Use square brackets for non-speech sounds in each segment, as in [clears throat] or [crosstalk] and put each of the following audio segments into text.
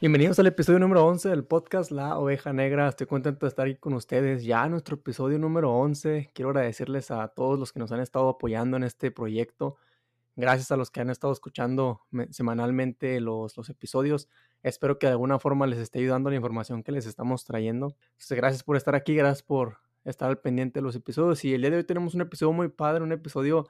Bienvenidos al episodio número 11 del podcast La Oveja Negra. Estoy contento de estar aquí con ustedes. Ya nuestro episodio número 11. Quiero agradecerles a todos los que nos han estado apoyando en este proyecto. Gracias a los que han estado escuchando semanalmente los, los episodios. Espero que de alguna forma les esté ayudando la información que les estamos trayendo. gracias por estar aquí, gracias por estar al pendiente de los episodios. Y el día de hoy tenemos un episodio muy padre, un episodio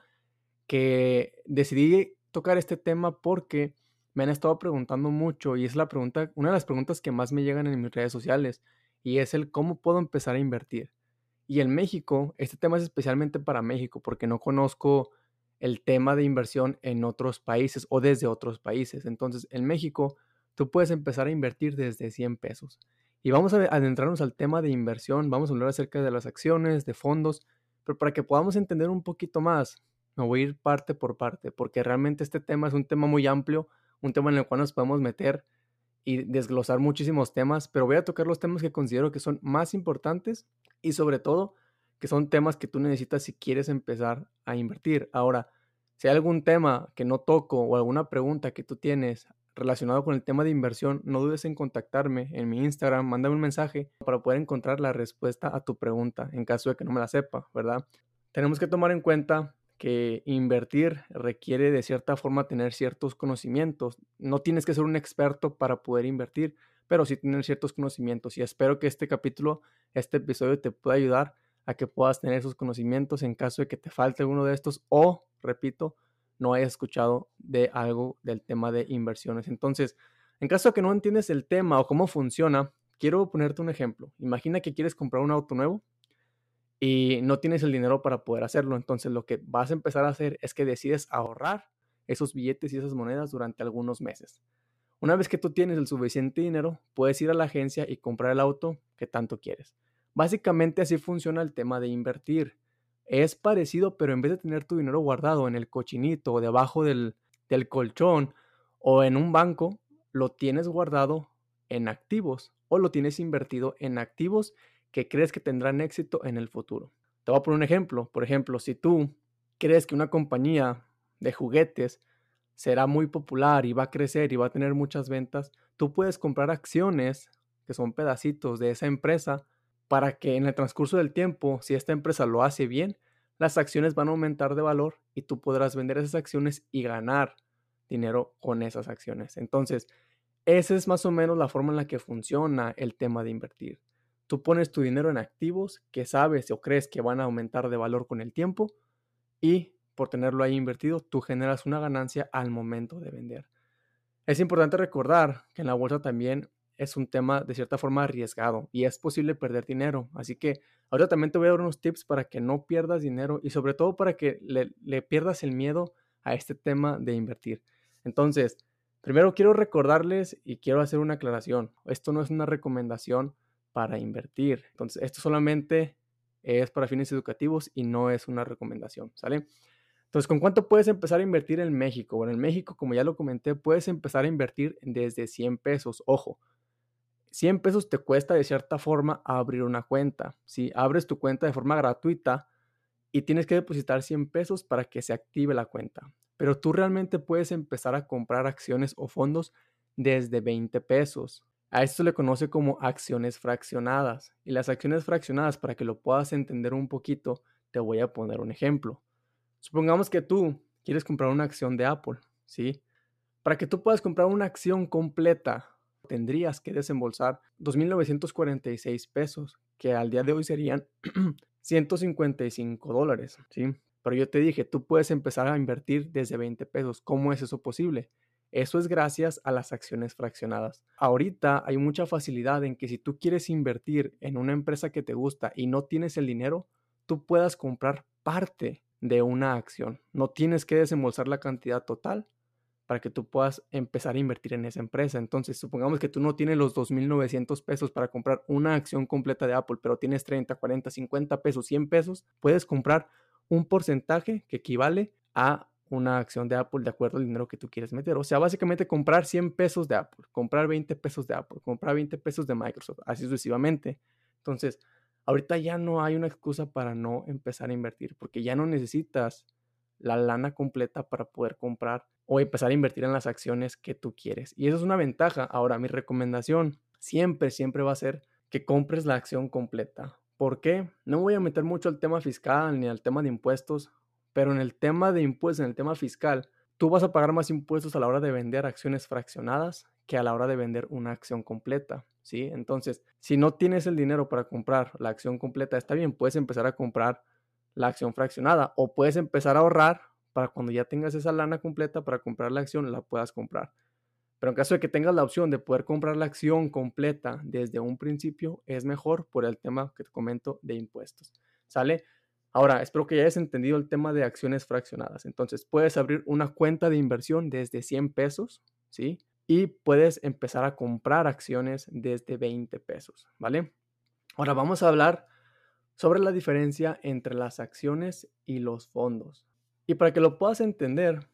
que decidí tocar este tema porque me han estado preguntando mucho y es la pregunta, una de las preguntas que más me llegan en mis redes sociales y es el cómo puedo empezar a invertir. Y en México, este tema es especialmente para México porque no conozco el tema de inversión en otros países o desde otros países. Entonces, en México, tú puedes empezar a invertir desde 100 pesos. Y vamos a adentrarnos al tema de inversión, vamos a hablar acerca de las acciones, de fondos, pero para que podamos entender un poquito más, me voy a ir parte por parte, porque realmente este tema es un tema muy amplio un tema en el cual nos podemos meter y desglosar muchísimos temas, pero voy a tocar los temas que considero que son más importantes y sobre todo que son temas que tú necesitas si quieres empezar a invertir. Ahora, si hay algún tema que no toco o alguna pregunta que tú tienes relacionado con el tema de inversión, no dudes en contactarme en mi Instagram, mándame un mensaje para poder encontrar la respuesta a tu pregunta en caso de que no me la sepa, ¿verdad? Tenemos que tomar en cuenta que invertir requiere de cierta forma tener ciertos conocimientos. No tienes que ser un experto para poder invertir, pero sí tener ciertos conocimientos. Y espero que este capítulo, este episodio te pueda ayudar a que puedas tener esos conocimientos en caso de que te falte alguno de estos o, repito, no hayas escuchado de algo del tema de inversiones. Entonces, en caso de que no entiendes el tema o cómo funciona, quiero ponerte un ejemplo. Imagina que quieres comprar un auto nuevo y no tienes el dinero para poder hacerlo. Entonces lo que vas a empezar a hacer es que decides ahorrar esos billetes y esas monedas durante algunos meses. Una vez que tú tienes el suficiente dinero, puedes ir a la agencia y comprar el auto que tanto quieres. Básicamente así funciona el tema de invertir. Es parecido, pero en vez de tener tu dinero guardado en el cochinito o debajo del, del colchón o en un banco, lo tienes guardado en activos o lo tienes invertido en activos que crees que tendrán éxito en el futuro. Te voy a poner un ejemplo. Por ejemplo, si tú crees que una compañía de juguetes será muy popular y va a crecer y va a tener muchas ventas, tú puedes comprar acciones que son pedacitos de esa empresa para que en el transcurso del tiempo, si esta empresa lo hace bien, las acciones van a aumentar de valor y tú podrás vender esas acciones y ganar dinero con esas acciones. Entonces, esa es más o menos la forma en la que funciona el tema de invertir. Tú pones tu dinero en activos que sabes o crees que van a aumentar de valor con el tiempo y por tenerlo ahí invertido, tú generas una ganancia al momento de vender. Es importante recordar que en la bolsa también es un tema de cierta forma arriesgado y es posible perder dinero. Así que ahora también te voy a dar unos tips para que no pierdas dinero y sobre todo para que le, le pierdas el miedo a este tema de invertir. Entonces, primero quiero recordarles y quiero hacer una aclaración. Esto no es una recomendación para invertir. Entonces, esto solamente es para fines educativos y no es una recomendación, ¿sale? Entonces, ¿con cuánto puedes empezar a invertir en México? Bueno, en México, como ya lo comenté, puedes empezar a invertir desde 100 pesos. Ojo, 100 pesos te cuesta de cierta forma abrir una cuenta. Si abres tu cuenta de forma gratuita y tienes que depositar 100 pesos para que se active la cuenta. Pero tú realmente puedes empezar a comprar acciones o fondos desde 20 pesos. A esto le conoce como acciones fraccionadas. Y las acciones fraccionadas, para que lo puedas entender un poquito, te voy a poner un ejemplo. Supongamos que tú quieres comprar una acción de Apple, ¿sí? Para que tú puedas comprar una acción completa, tendrías que desembolsar 2.946 pesos, que al día de hoy serían [clears throat] 155 dólares, ¿sí? Pero yo te dije, tú puedes empezar a invertir desde 20 pesos. ¿Cómo es eso posible? Eso es gracias a las acciones fraccionadas. Ahorita hay mucha facilidad en que si tú quieres invertir en una empresa que te gusta y no tienes el dinero, tú puedas comprar parte de una acción. No tienes que desembolsar la cantidad total para que tú puedas empezar a invertir en esa empresa. Entonces, supongamos que tú no tienes los 2.900 pesos para comprar una acción completa de Apple, pero tienes 30, 40, 50 pesos, 100 pesos, puedes comprar un porcentaje que equivale a una acción de Apple de acuerdo al dinero que tú quieres meter. O sea, básicamente comprar 100 pesos de Apple, comprar 20 pesos de Apple, comprar 20 pesos de Microsoft, así sucesivamente. Entonces, ahorita ya no hay una excusa para no empezar a invertir, porque ya no necesitas la lana completa para poder comprar o empezar a invertir en las acciones que tú quieres. Y eso es una ventaja. Ahora, mi recomendación siempre, siempre va a ser que compres la acción completa. ¿Por qué? No voy a meter mucho al tema fiscal ni al tema de impuestos, pero en el tema de impuestos, en el tema fiscal, tú vas a pagar más impuestos a la hora de vender acciones fraccionadas que a la hora de vender una acción completa, ¿sí? Entonces, si no tienes el dinero para comprar la acción completa, está bien, puedes empezar a comprar la acción fraccionada o puedes empezar a ahorrar para cuando ya tengas esa lana completa para comprar la acción, la puedas comprar. Pero en caso de que tengas la opción de poder comprar la acción completa desde un principio, es mejor por el tema que te comento de impuestos. ¿Sale? Ahora, espero que ya hayas entendido el tema de acciones fraccionadas. Entonces, puedes abrir una cuenta de inversión desde 100 pesos, ¿sí? Y puedes empezar a comprar acciones desde 20 pesos, ¿vale? Ahora vamos a hablar sobre la diferencia entre las acciones y los fondos. Y para que lo puedas entender,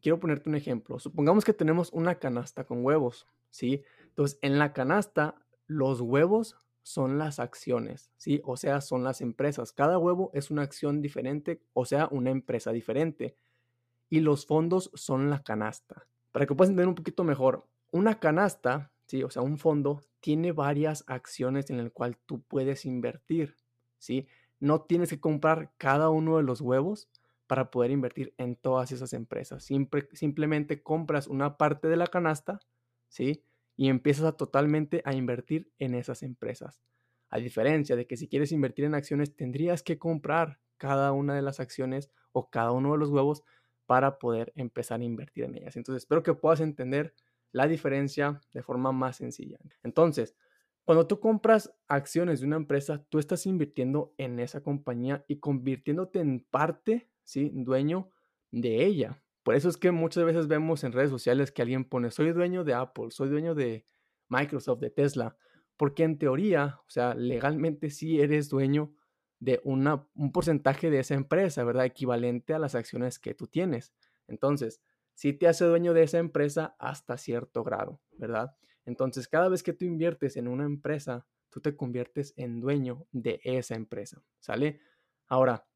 quiero ponerte un ejemplo. Supongamos que tenemos una canasta con huevos, ¿sí? Entonces, en la canasta, los huevos son las acciones, ¿sí? O sea, son las empresas. Cada huevo es una acción diferente, o sea, una empresa diferente. Y los fondos son la canasta. Para que puedas entender un poquito mejor, una canasta, ¿sí? O sea, un fondo tiene varias acciones en el cual tú puedes invertir, ¿sí? No tienes que comprar cada uno de los huevos para poder invertir en todas esas empresas. simplemente compras una parte de la canasta, ¿sí? Y empiezas a totalmente a invertir en esas empresas. A diferencia de que si quieres invertir en acciones, tendrías que comprar cada una de las acciones o cada uno de los huevos para poder empezar a invertir en ellas. Entonces, espero que puedas entender la diferencia de forma más sencilla. Entonces, cuando tú compras acciones de una empresa, tú estás invirtiendo en esa compañía y convirtiéndote en parte, ¿sí? Dueño de ella. Por eso es que muchas veces vemos en redes sociales que alguien pone, soy dueño de Apple, soy dueño de Microsoft, de Tesla, porque en teoría, o sea, legalmente sí eres dueño de un porcentaje de esa empresa, ¿verdad? Equivalente a las acciones que tú tienes. Entonces, sí te hace dueño de esa empresa hasta cierto grado, ¿verdad? Entonces, cada vez que tú inviertes en una empresa, tú te conviertes en dueño de esa empresa, ¿sale? Ahora,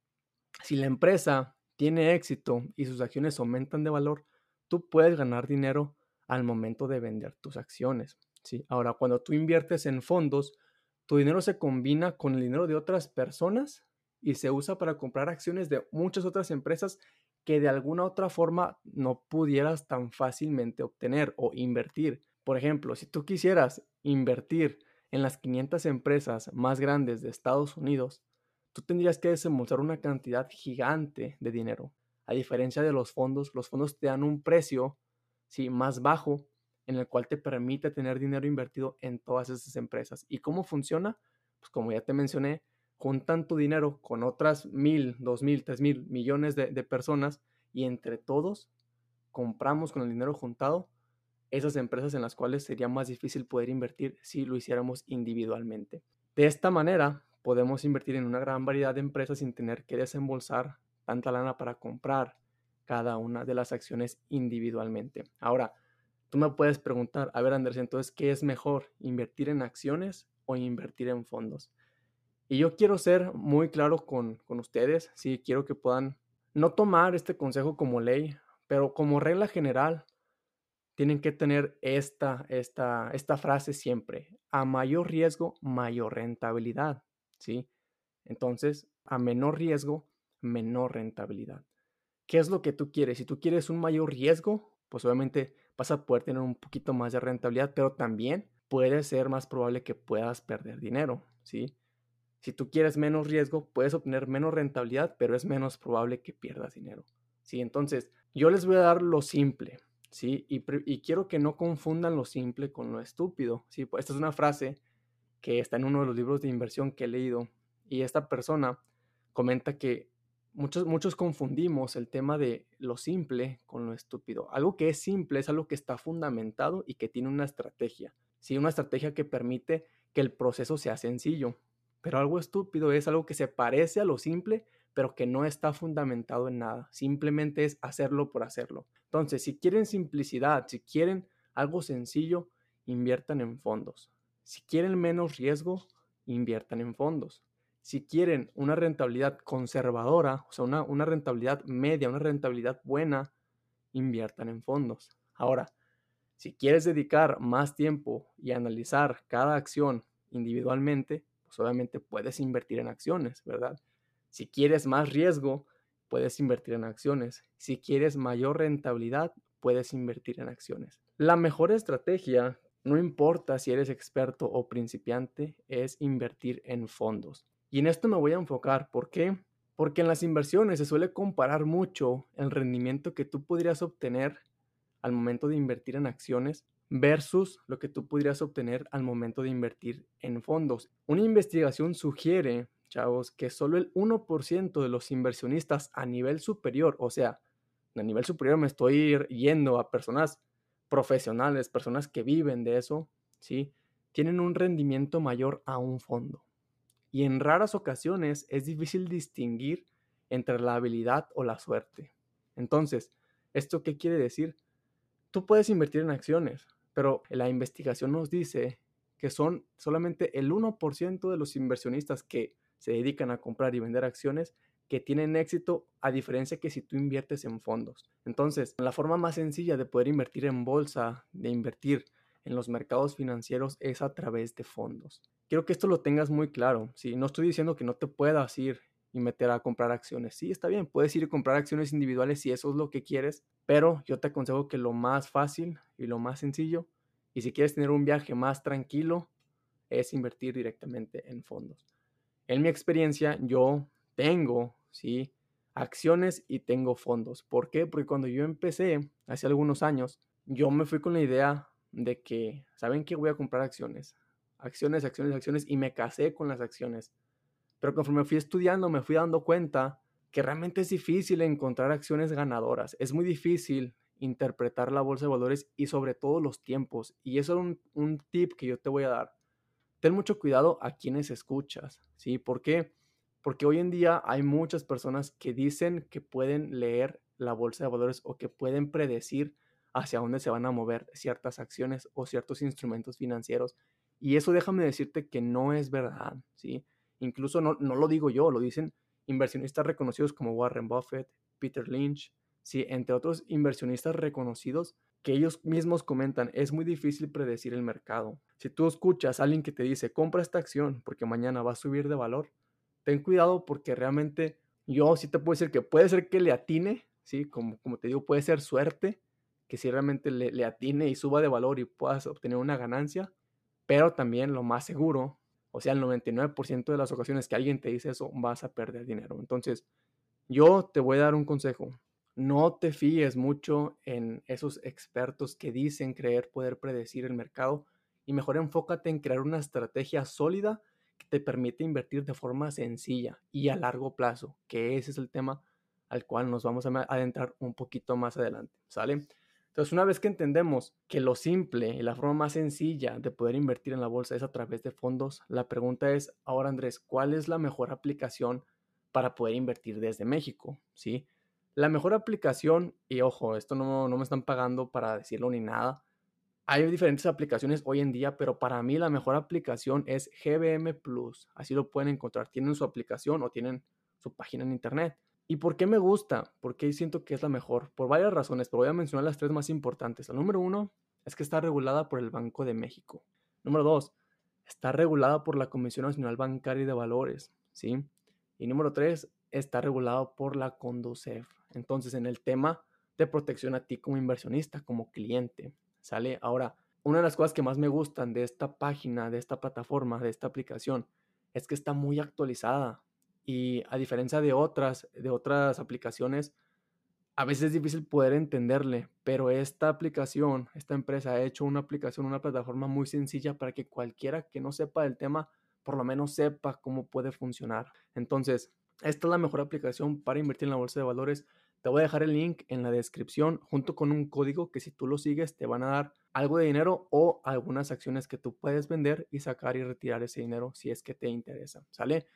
si la empresa tiene éxito y sus acciones aumentan de valor, tú puedes ganar dinero al momento de vender tus acciones. ¿sí? Ahora, cuando tú inviertes en fondos, tu dinero se combina con el dinero de otras personas y se usa para comprar acciones de muchas otras empresas que de alguna otra forma no pudieras tan fácilmente obtener o invertir. Por ejemplo, si tú quisieras invertir en las 500 empresas más grandes de Estados Unidos, tú tendrías que desembolsar una cantidad gigante de dinero. A diferencia de los fondos, los fondos te dan un precio ¿sí? más bajo en el cual te permite tener dinero invertido en todas esas empresas. ¿Y cómo funciona? Pues como ya te mencioné, juntan tu dinero con otras mil, dos mil, tres mil millones de, de personas y entre todos compramos con el dinero juntado esas empresas en las cuales sería más difícil poder invertir si lo hiciéramos individualmente. De esta manera, podemos invertir en una gran variedad de empresas sin tener que desembolsar tanta lana para comprar cada una de las acciones individualmente. Ahora, tú me puedes preguntar, a ver Andrés, entonces, ¿qué es mejor? ¿Invertir en acciones o invertir en fondos? Y yo quiero ser muy claro con, con ustedes, sí, quiero que puedan no tomar este consejo como ley, pero como regla general, tienen que tener esta, esta, esta frase siempre. A mayor riesgo, mayor rentabilidad. ¿Sí? Entonces, a menor riesgo, menor rentabilidad. ¿Qué es lo que tú quieres? Si tú quieres un mayor riesgo, pues obviamente vas a poder tener un poquito más de rentabilidad, pero también puede ser más probable que puedas perder dinero, ¿sí? Si tú quieres menos riesgo, puedes obtener menos rentabilidad, pero es menos probable que pierdas dinero, ¿sí? Entonces, yo les voy a dar lo simple, ¿sí? Y, quiero que no confundan lo simple con lo estúpido, ¿sí? Esta es una frase que está en uno de los libros de inversión que he leído. Y esta persona comenta que muchos, muchos confundimos el tema de lo simple con lo estúpido. Algo que es simple es algo que está fundamentado y que tiene una estrategia. Sí, una estrategia que permite que el proceso sea sencillo. Pero algo estúpido es algo que se parece a lo simple, pero que no está fundamentado en nada. Simplemente es hacerlo por hacerlo. Entonces, si quieren simplicidad, si quieren algo sencillo, inviertan en fondos. Si quieren menos riesgo, inviertan en fondos. si quieren una rentabilidad conservadora, o sea, una, una rentabilidad media, una rentabilidad buena, inviertan en fondos. Ahora, si quieres dedicar más tiempo y analizar cada acción individualmente, pues obviamente puedes invertir en acciones, ¿verdad? Si quieres más riesgo, puedes invertir en acciones. Si quieres mayor rentabilidad, puedes invertir en acciones. La mejor estrategia, no importa si eres experto o principiante, es invertir en fondos. Y en esto me voy a enfocar. ¿Por qué? Porque en las inversiones se suele comparar mucho el rendimiento que tú podrías obtener al momento de invertir en acciones versus lo que tú podrías obtener al momento de invertir en fondos. Una investigación sugiere, chavos, que solo el 1% de los inversionistas a nivel superior, o sea, a nivel superior me estoy yendo a personas profesionales, personas que viven de eso, ¿sí? Tienen un rendimiento mayor a un fondo y en raras ocasiones es difícil distinguir entre la habilidad o la suerte. Entonces, ¿esto qué quiere decir? Tú puedes invertir en acciones, pero la investigación nos dice que son solamente el 1% de los inversionistas que se dedican a comprar y vender acciones que tienen éxito a diferencia que si tú inviertes en fondos. Entonces, la forma más sencilla de poder invertir en bolsa, de invertir en los mercados financieros es a través de fondos. Quiero que esto lo tengas muy claro. ¿sí? No estoy diciendo que no te puedas ir y meter a comprar acciones. Sí, está bien, puedes ir a comprar acciones individuales si eso es lo que quieres, pero yo te aconsejo que lo más fácil y lo más sencillo, y si quieres tener un viaje más tranquilo, es invertir directamente en fondos. En mi experiencia, yo tengo, sí, acciones y tengo fondos. ¿Por qué? Porque cuando yo empecé, hace algunos años, yo me fui con la idea de que, ¿saben qué? Voy a comprar acciones. Acciones, acciones, acciones. Y me casé con las acciones. Pero conforme fui estudiando, me fui dando cuenta que realmente es difícil encontrar acciones ganadoras. Es muy difícil interpretar la bolsa de valores y sobre todo los tiempos. Y eso es un, un tip que yo te voy a dar. Ten mucho cuidado a quienes escuchas, ¿sí? ¿Por qué? Porque hoy en día hay muchas personas que dicen que pueden leer la bolsa de valores o que pueden predecir hacia dónde se van a mover ciertas acciones o ciertos instrumentos financieros. Y eso déjame decirte que no es verdad, ¿sí? Incluso no, no lo digo yo, lo dicen inversionistas reconocidos como Warren Buffett, Peter Lynch, ¿sí? Entre otros inversionistas reconocidos que ellos mismos comentan, es muy difícil predecir el mercado. Si tú escuchas a alguien que te dice, compra esta acción porque mañana va a subir de valor, ten cuidado porque realmente yo sí te puedo decir que puede ser que le atine, ¿sí? Como, como te digo, puede ser suerte, que si realmente le, atine y suba de valor y puedas obtener una ganancia, pero también lo más seguro, o sea, el 99% de las ocasiones que alguien te dice eso, vas a perder dinero. Entonces, yo te voy a dar un consejo. No te fíes mucho en esos expertos que dicen creer poder predecir el mercado y mejor enfócate en crear una estrategia sólida te permite invertir de forma sencilla y a largo plazo, que ese es el tema al cual nos vamos a adentrar un poquito más adelante, ¿sale? Entonces, una vez que entendemos que lo simple y la forma más sencilla de poder invertir en la bolsa es a través de fondos, la pregunta es, ahora Andrés, ¿cuál es la mejor aplicación para poder invertir desde México? ¿Sí? La mejor aplicación, y ojo, esto no, no me están pagando para decirlo ni nada, hay diferentes aplicaciones hoy en día, pero para mí la mejor aplicación es GBM Plus. Así lo pueden encontrar. Tienen su aplicación o tienen su página en internet. ¿Y por qué me gusta? Porque siento que es la mejor. Por varias razones, pero voy a mencionar las tres más importantes. La número uno es que está regulada por el Banco de México. Número dos, está regulada por la Comisión Nacional Bancaria y de Valores, ¿sí? Y número tres, está regulado por la Conducef. Entonces, en el tema de protección a ti como inversionista, como cliente, ¿sale? Ahora, una de las cosas que más me gustan de esta página, de esta plataforma, de esta aplicación, es que está muy actualizada. Y a diferencia de otras, de otras aplicaciones, a veces es difícil poder entenderle, pero esta aplicación, esta empresa ha hecho una aplicación, una plataforma muy sencilla para que cualquiera que no sepa del tema, por lo menos sepa cómo puede funcionar. Entonces, esta es la mejor aplicación para invertir en la bolsa de valores. Te voy a dejar el link en la descripción junto con un código que si tú lo sigues te van a dar algo de dinero o algunas acciones que tú puedes vender y sacar y retirar ese dinero si es que te interesa. ¿Sale?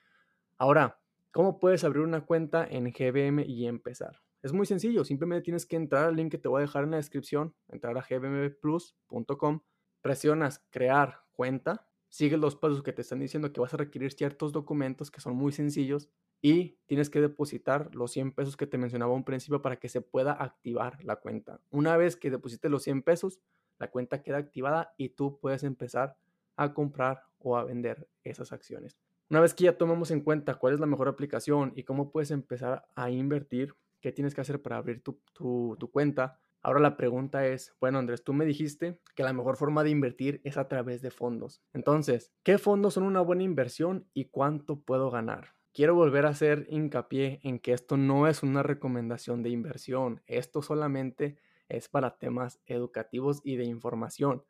Ahora, ¿cómo puedes abrir una cuenta en GBM y empezar? Es muy sencillo, simplemente tienes que entrar al link que te voy a dejar en la descripción, entrar a gbmplus.com, presionas crear cuenta, sigues los pasos que te están diciendo que vas a requerir ciertos documentos que son muy sencillos y tienes que depositar los 100 pesos que te mencionaba un principio para que se pueda activar la cuenta. Una vez que deposites los 100 pesos, la cuenta queda activada y tú puedes empezar a comprar o a vender esas acciones. Una vez que ya tomamos en cuenta cuál es la mejor aplicación y cómo puedes empezar a invertir, qué tienes que hacer para abrir tu, tu cuenta, Ahora la pregunta es, bueno Andrés, tú me dijiste que la mejor forma de invertir es a través de fondos. Entonces, ¿qué fondos son una buena inversión y cuánto puedo ganar? Quiero volver a hacer hincapié en que esto no es una recomendación de inversión, esto solamente es para temas educativos y de información.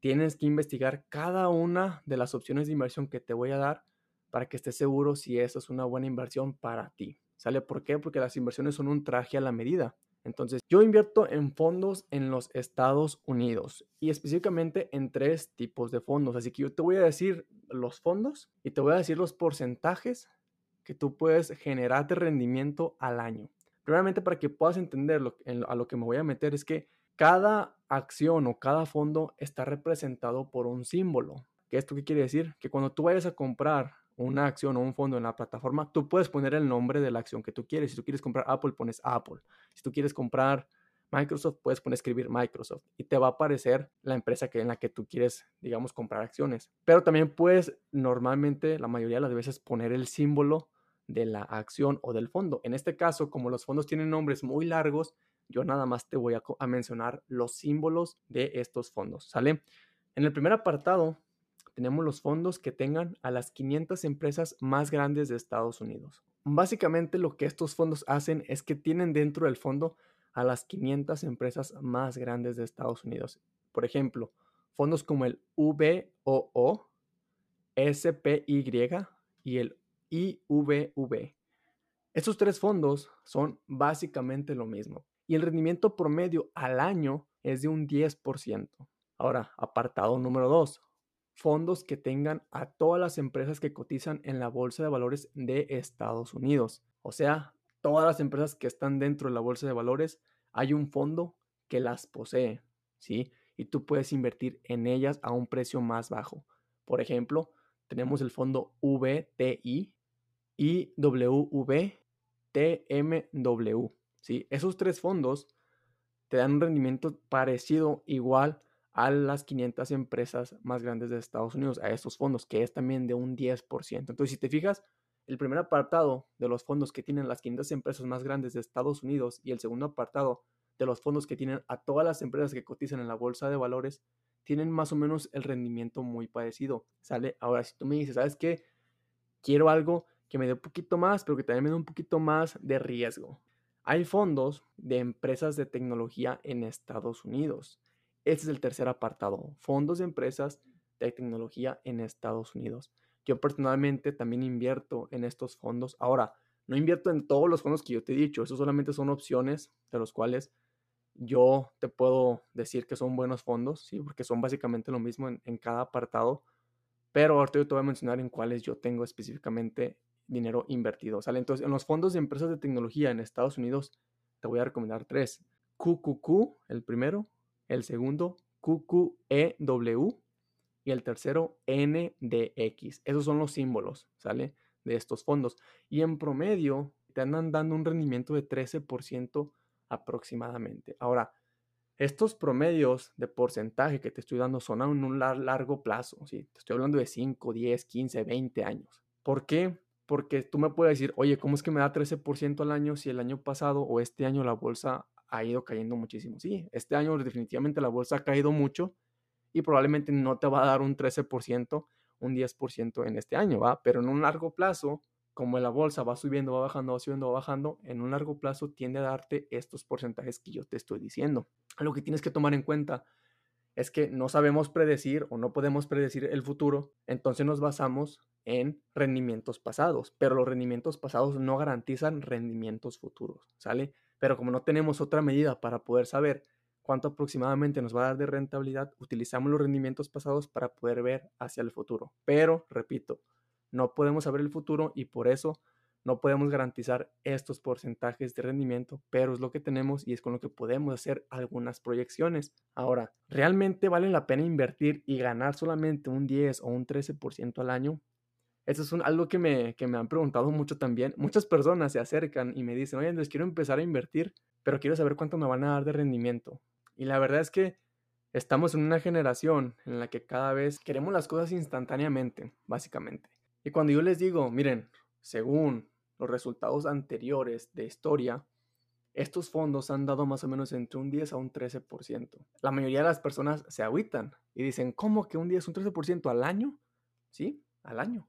Tienes que investigar cada una de las opciones de inversión que te voy a dar para que estés seguro si eso es una buena inversión para ti. ¿Sale? ¿Por qué? Porque las inversiones son un traje a la medida. Entonces, yo invierto en fondos en los Estados Unidos y específicamente en tres tipos de fondos. Así que yo te voy a decir los fondos y te voy a decir los porcentajes que tú puedes generar de rendimiento al año. Primeramente, para que puedas entender a lo que me voy a meter, es que cada acción o cada fondo está representado por un símbolo. ¿Qué esto qué quiere decir? Que cuando tú vayas a comprar una acción o un fondo en la plataforma, tú puedes poner el nombre de la acción que tú quieres. Si tú quieres comprar Apple, pones Apple. Si tú quieres comprar Microsoft, puedes poner escribir Microsoft y te va a aparecer la empresa que, en la que tú quieres, digamos, comprar acciones. Pero también puedes normalmente, la mayoría de las veces, poner el símbolo de la acción o del fondo. En este caso, como los fondos tienen nombres muy largos, yo nada más te voy a, mencionar los símbolos de estos fondos, ¿sale? En el primer apartado tenemos los fondos que tengan a las 500 empresas más grandes de Estados Unidos. Básicamente lo que estos fondos hacen es que tienen dentro del fondo a las 500 empresas más grandes de Estados Unidos. Por ejemplo, fondos como el VOO, SPY y el IVV. Estos tres fondos son básicamente lo mismo y el rendimiento promedio al año es de un 10%. Ahora, apartado número 2, fondos que tengan a todas las empresas que cotizan en la Bolsa de Valores de Estados Unidos. O sea, todas las empresas que están dentro de la Bolsa de Valores, hay un fondo que las posee, ¿sí? Y tú puedes invertir en ellas a un precio más bajo. Por ejemplo, tenemos el fondo VTI y ¿sí? Esos tres fondos te dan un rendimiento parecido, igual a las 500 empresas más grandes de Estados Unidos, a estos fondos, que es también de un 10%. Entonces, si te fijas, el primer apartado de los fondos que tienen las 500 empresas más grandes de Estados Unidos y el segundo apartado de los fondos que tienen a todas las empresas que cotizan en la bolsa de valores, tienen más o menos el rendimiento muy parecido. ¿Sale? Ahora, si tú me dices, ¿sabes qué? Quiero algo que me dé un poquito más, pero que también me dé un poquito más de riesgo. Hay fondos de empresas de tecnología en Estados Unidos. Este es el tercer apartado, fondos de empresas de tecnología en Estados Unidos. Yo personalmente también invierto en estos fondos. Ahora, no invierto en todos los fondos que yo te he dicho, esos solamente son opciones de los cuales yo te puedo decir que son buenos fondos, ¿sí? porque son básicamente lo mismo en, en cada apartado, pero ahorita yo te voy a mencionar en cuáles yo tengo específicamente dinero invertido. ¿sale? Entonces, en los fondos de empresas de tecnología en Estados Unidos, te voy a recomendar tres. QQQ, el primero, el segundo QQEW y el tercero NDX. Esos son los símbolos, ¿sale? De estos fondos. Y en promedio te andan dando un rendimiento de 13% aproximadamente. Ahora, estos promedios de porcentaje que te estoy dando son a un largo plazo, ¿sí? Te estoy hablando de 5, 10, 15, 20 años. ¿Por qué? Porque tú me puedes decir, oye, ¿cómo es que me da 13% al año si el año pasado o este año la bolsa ha ido cayendo muchísimo. Sí, este año definitivamente la bolsa ha caído mucho y probablemente no te va a dar un 13%, un 10% en este año, ¿va? Pero en un largo plazo, como la bolsa va subiendo, va bajando, va subiendo, va bajando, en un largo plazo tiende a darte estos porcentajes que yo te estoy diciendo. Lo que tienes que tomar en cuenta es que no sabemos predecir o no podemos predecir el futuro, entonces nos basamos en rendimientos pasados, pero los rendimientos pasados no garantizan rendimientos futuros, ¿sale? Pero como no tenemos otra medida para poder saber cuánto aproximadamente nos va a dar de rentabilidad, utilizamos los rendimientos pasados para poder ver hacia el futuro. Pero, repito, no podemos saber el futuro y por eso no podemos garantizar estos porcentajes de rendimiento, pero es lo que tenemos y es con lo que podemos hacer algunas proyecciones. Ahora, ¿realmente vale la pena invertir y ganar solamente un 10 o un 13% al año? Eso es algo que me, han preguntado mucho también. Muchas personas se acercan y me dicen, oye, Andrés, quiero empezar a invertir, pero quiero saber cuánto me van a dar de rendimiento. Y la verdad es que estamos en una generación en la que cada vez queremos las cosas instantáneamente, básicamente. Y cuando yo les digo, miren, según los resultados anteriores de historia, estos fondos han dado más o menos entre un 10 a un 13%. La mayoría de las personas se agüitan y dicen, ¿cómo que un 10, un 13% al año? Sí, al año.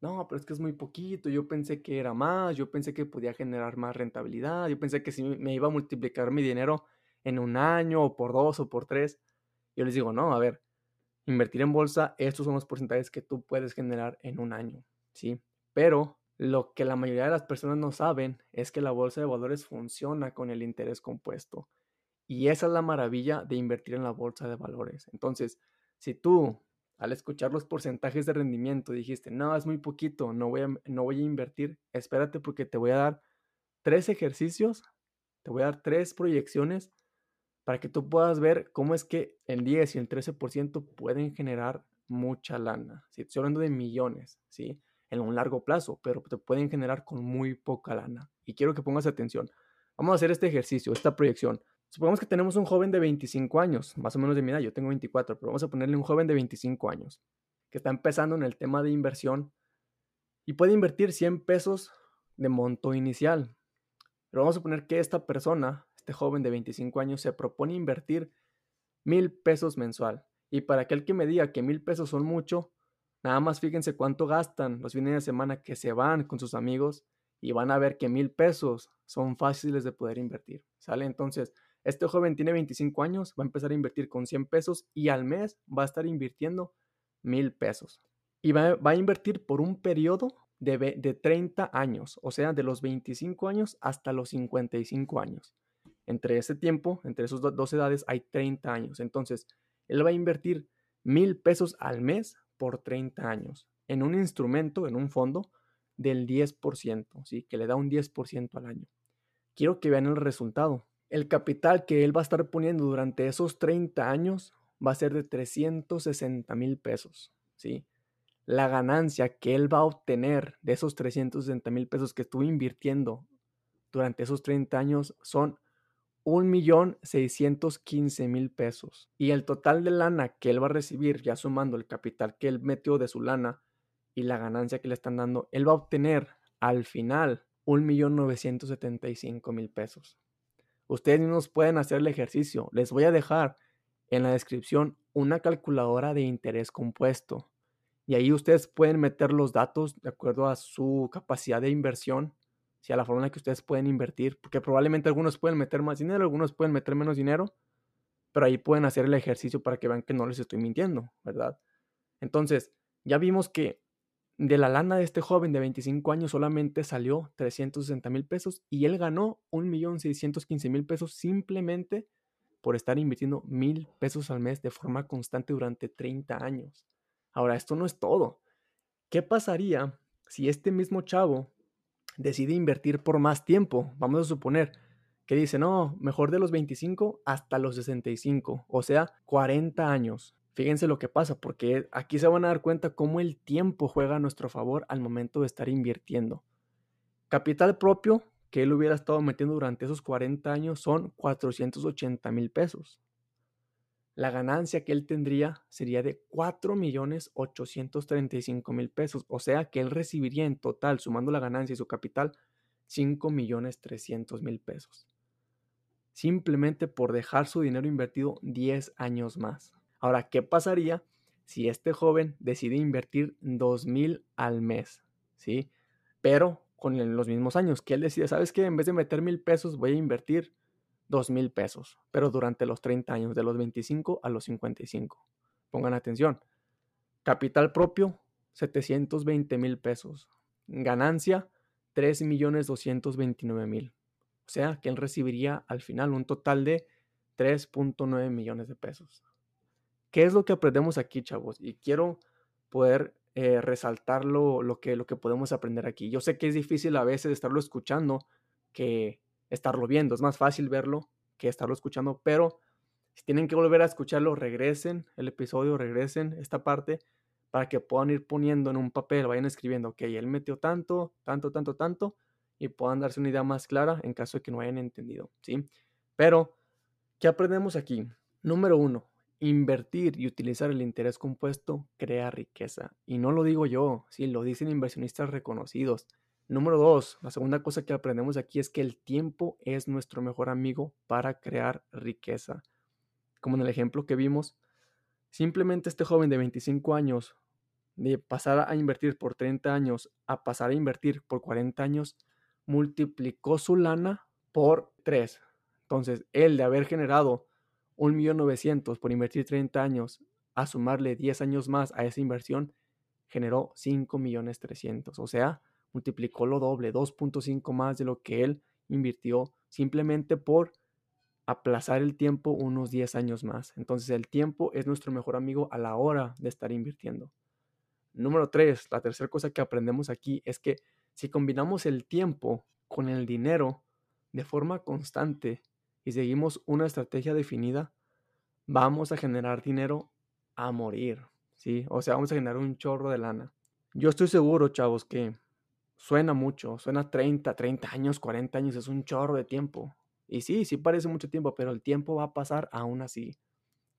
No, pero es que es muy poquito, yo pensé que era más, yo pensé que podía generar más rentabilidad, yo pensé que si me iba a multiplicar mi dinero en un año o por dos o por tres. Yo les digo, no, a ver, invertir en bolsa, estos son los porcentajes que tú puedes generar en un año, ¿sí? Pero lo que la mayoría de las personas no saben es que la bolsa de valores funciona con el interés compuesto. Y esa es la maravilla de invertir en la bolsa de valores. Entonces, si tú al escuchar los porcentajes de rendimiento dijiste, no, es muy poquito, no voy a, no voy a invertir, espérate porque te voy a dar tres ejercicios, te voy a dar tres proyecciones para que tú puedas ver cómo es que el 10 y el 13% pueden generar mucha lana. ¿sí? Estoy hablando de millones, ¿sí? En un largo plazo, pero te pueden generar con muy poca lana. Y quiero que pongas atención. Vamos a hacer este ejercicio, esta proyección. Supongamos que tenemos un joven de 25 años, más o menos de mi edad, yo tengo 24, pero vamos a ponerle un joven de 25 años que está empezando en el tema de inversión y puede invertir 100 pesos de monto inicial. Pero vamos a poner que esta persona, este joven de 25 años, se propone invertir mil pesos mensual. Y para aquel que me diga que mil pesos son mucho, nada más fíjense cuánto gastan los fines de semana que se van con sus amigos y van a ver que mil pesos son fáciles de poder invertir. ¿Sale? Entonces, este joven tiene 25 años, va a empezar a invertir con 100 pesos y al mes va a estar invirtiendo mil pesos. Y va, a invertir por un periodo de, de 30 años, o sea, de los 25 años hasta los 55 años. Entre ese tiempo, entre esos dos edades, hay 30 años. Entonces, él va a invertir mil pesos al mes por 30 años en un instrumento, en un fondo del 10%, ¿sí? que le da un 10% al año. Quiero que vean el resultado el capital que él va a estar poniendo durante esos 30 años va a ser de 360 mil pesos, ¿sí? La ganancia que él va a obtener de esos 360 mil pesos que estuvo invirtiendo durante esos 30 años son 1.615.000 pesos. Y el total de lana que él va a recibir, ya sumando el capital que él metió de su lana y la ganancia que le están dando, él va a obtener al final 1.975.000 pesos. Ustedes mismos pueden hacer el ejercicio. Les voy a dejar en la descripción una calculadora de interés compuesto. Y ahí ustedes pueden meter los datos de acuerdo a su capacidad de inversión, si a la forma en la que ustedes pueden invertir, porque probablemente algunos pueden meter más dinero, algunos pueden meter menos dinero, pero ahí pueden hacer el ejercicio para que vean que no les estoy mintiendo, ¿verdad? Entonces, ya vimos que de la lana de este joven de 25 años solamente salió 360 mil pesos y él ganó 1.615.000 pesos simplemente por estar invirtiendo mil pesos al mes de forma constante durante 30 años. Ahora, esto no es todo. ¿Qué pasaría si este mismo chavo decide invertir por más tiempo? Vamos a suponer que dice, no, mejor de los 25 hasta los 65, o sea, 40 años. Fíjense lo que pasa, porque aquí se van a dar cuenta cómo el tiempo juega a nuestro favor al momento de estar invirtiendo. Capital propio que él hubiera estado metiendo durante esos 40 años son 480 mil pesos. La ganancia que él tendría sería de 4 millones 835 mil pesos, o sea que él recibiría en total, sumando la ganancia y su capital, 5 millones 300 mil pesos. Simplemente por dejar su dinero invertido 10 años más. Ahora, ¿qué pasaría si este joven decide invertir 2.000 al mes? ¿Sí? Pero con los mismos años, que él decide, ¿sabes qué? En vez de meter mil pesos, voy a invertir 2.000 pesos, pero durante los 30 años, de los 25 a los 55. Pongan atención. Capital propio, 720 mil pesos. Ganancia, 3.229.000. O sea que él recibiría al final un total de 3.9 millones de pesos. ¿Qué es lo que aprendemos aquí, chavos? Y quiero poder eh, resaltar lo, que, lo que podemos aprender aquí. Yo sé que es difícil a veces estarlo escuchando que estarlo viendo. Es más fácil verlo que estarlo escuchando, pero si tienen que volver a escucharlo, regresen el episodio, regresen esta parte para que puedan ir poniendo en un papel, vayan escribiendo, ok, él metió tanto, tanto, tanto, tanto, y puedan darse una idea más clara en caso de que no hayan entendido, ¿sí? Pero, ¿qué aprendemos aquí? Número uno, invertir y utilizar el interés compuesto crea riqueza. Y no lo digo yo, sí, lo dicen inversionistas reconocidos. Número dos, la segunda cosa que aprendemos aquí es que el tiempo es nuestro mejor amigo para crear riqueza. Como en el ejemplo que vimos, Simplemente este joven de 25 años, de pasar a invertir por 30 años a pasar a invertir por 40 años, multiplicó su lana por 3. Entonces, él de haber generado 1.900.000 por invertir 30 años, a sumarle 10 años más a esa inversión, generó 5.300.000. O sea, multiplicó lo doble, 2.5 más de lo que él invirtió simplemente por aplazar el tiempo unos 10 años más. Entonces el tiempo es nuestro mejor amigo a la hora de estar invirtiendo. Número 3, la tercera cosa que aprendemos aquí es que si combinamos el tiempo con el dinero de forma constante y seguimos una estrategia definida, vamos a generar dinero a morir, ¿sí? O sea, vamos a generar un chorro de lana. Yo estoy seguro, chavos, que suena mucho, suena 30, 30 años, 40 años, es un chorro de tiempo. Y sí, sí parece mucho tiempo, pero el tiempo va a pasar aún así.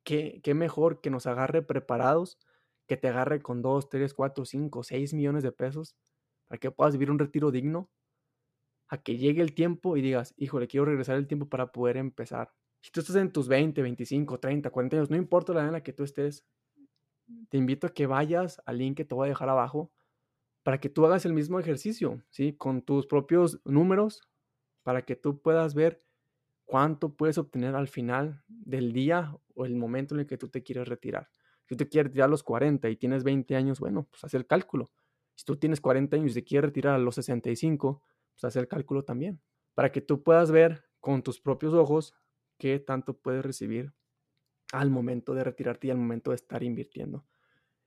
¿Qué, qué mejor que nos agarre preparados, que te agarre con 2, 3, 4, 5, 6 millones de pesos para que puedas vivir un retiro digno? A que llegue el tiempo y digas, híjole, quiero regresar el tiempo para poder empezar. Si tú estás en tus 20, 25, 30, 40 años, no importa la edad en la que tú estés, te invito a que vayas al link que te voy a dejar abajo para que tú hagas el mismo ejercicio, ¿sí? Con tus propios números, para que tú puedas ver cuánto puedes obtener al final del día o el momento en el que tú te quieres retirar. Si tú te quieres retirar a los 40 y tienes 20 años, bueno, pues haz el cálculo. Si tú tienes 40 años y te quieres retirar a los 65, pues el cálculo también. Para que tú puedas ver con tus propios ojos qué tanto puedes recibir al momento de retirarte y al momento de estar invirtiendo.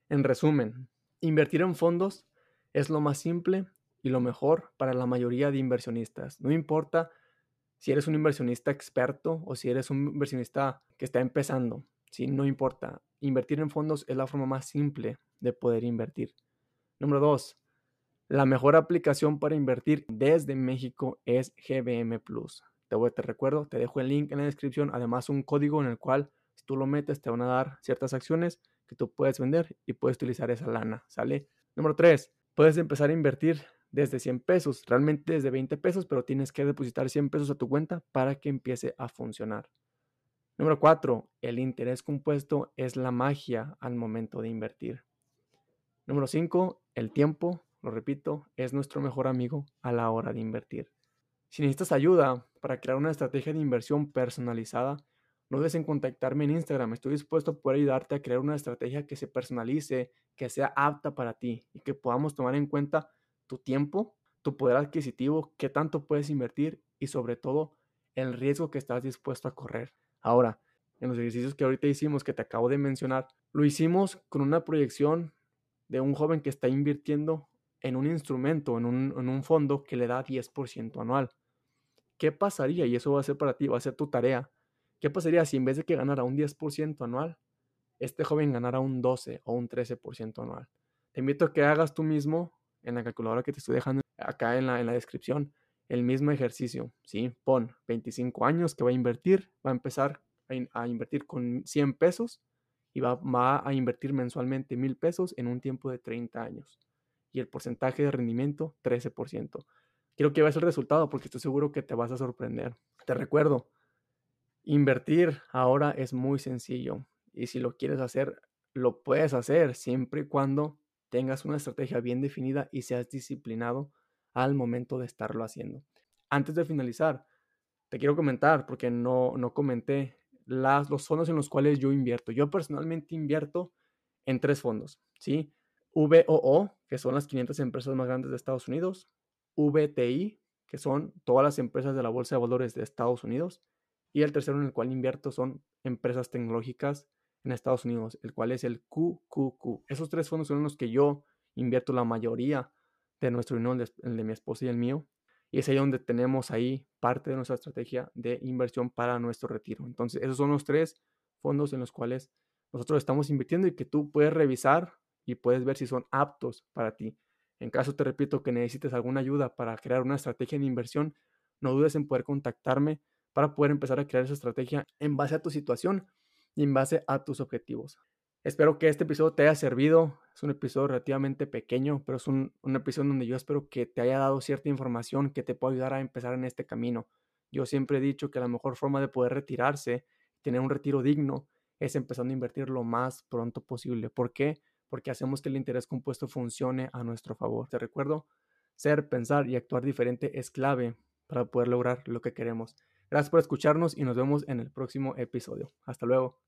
En resumen, invertir en fondos es lo más simple y lo mejor para la mayoría de inversionistas. No importa si eres un inversionista experto o si eres un inversionista que está empezando, ¿sí? no importa. Invertir en fondos es la forma más simple de poder invertir. Número dos, la mejor aplicación para invertir desde México es GBM Plus. Te, voy, te recuerdo, te dejo el link en la descripción, además un código en el cual si tú lo metes te van a dar ciertas acciones que tú puedes vender y puedes utilizar esa lana, ¿sale? Número tres, puedes empezar a invertir desde 100 pesos, realmente desde 20 pesos, pero tienes que depositar 100 pesos a tu cuenta para que empiece a funcionar. Número 4. El interés compuesto es la magia al momento de invertir. Número 5. El tiempo, lo repito, es nuestro mejor amigo a la hora de invertir. Si necesitas ayuda para crear una estrategia de inversión personalizada, no dudes en contactarme en Instagram. Estoy dispuesto a poder ayudarte a crear una estrategia que se personalice, que sea apta para ti y que podamos tomar en cuenta tu tiempo, tu poder adquisitivo, qué tanto puedes invertir y sobre todo el riesgo que estás dispuesto a correr. Ahora, en los ejercicios que ahorita hicimos, que te acabo de mencionar, lo hicimos con una proyección de un joven que está invirtiendo en un instrumento, en un, fondo que le da 10% anual. ¿Qué pasaría? Y eso va a ser para ti, va a ser tu tarea. ¿Qué pasaría si en vez de que ganara un 10% anual, este joven ganara un 12 o un 13% anual? Te invito a que hagas tú mismo en la calculadora que te estoy dejando acá en la, en la descripción el mismo ejercicio, ¿sí? Pon 25 años que va a invertir, va a empezar a, invertir con 100 pesos y va, va, a invertir mensualmente 1000 pesos en un tiempo de 30 años. Y el porcentaje de rendimiento, 13%. Quiero que veas el resultado porque estoy seguro que te vas a sorprender. Te recuerdo, invertir ahora es muy sencillo y si lo quieres hacer, lo puedes hacer siempre y cuando tengas una estrategia bien definida y seas disciplinado al momento de estarlo haciendo. Antes de finalizar, te quiero comentar, porque no, no comenté, las, los fondos en los cuales yo invierto. Yo personalmente invierto en tres fondos, ¿sí? VOO, que son las 500 empresas más grandes de Estados Unidos, VTI, que son todas las empresas de la Bolsa de Valores de Estados Unidos, y el tercero en el cual invierto son empresas tecnológicas en Estados Unidos, el cual es el QQQ. Esos tres fondos son los que yo invierto la mayoría de nuestro dinero, el de mi esposa y el mío. Y es ahí donde tenemos ahí parte de nuestra estrategia de inversión para nuestro retiro. Entonces, esos son los tres fondos en los cuales nosotros estamos invirtiendo y que tú puedes revisar y puedes ver si son aptos para ti. En caso, te repito, que necesites alguna ayuda para crear una estrategia de inversión, no dudes en poder contactarme para poder empezar a crear esa estrategia en base a tu situación y en base a tus objetivos. Espero que este episodio te haya servido. Es un episodio relativamente pequeño, pero es un, un, episodio donde yo espero que te haya dado cierta información que te pueda ayudar a empezar en este camino. Yo siempre he dicho que la mejor forma de poder retirarse, tener un retiro digno, es empezando a invertir lo más pronto posible. ¿Por qué? Porque hacemos que el interés compuesto funcione a nuestro favor. Te recuerdo, ser, pensar y actuar diferente es clave para poder lograr lo que queremos. Gracias por escucharnos y nos vemos en el próximo episodio. Hasta luego.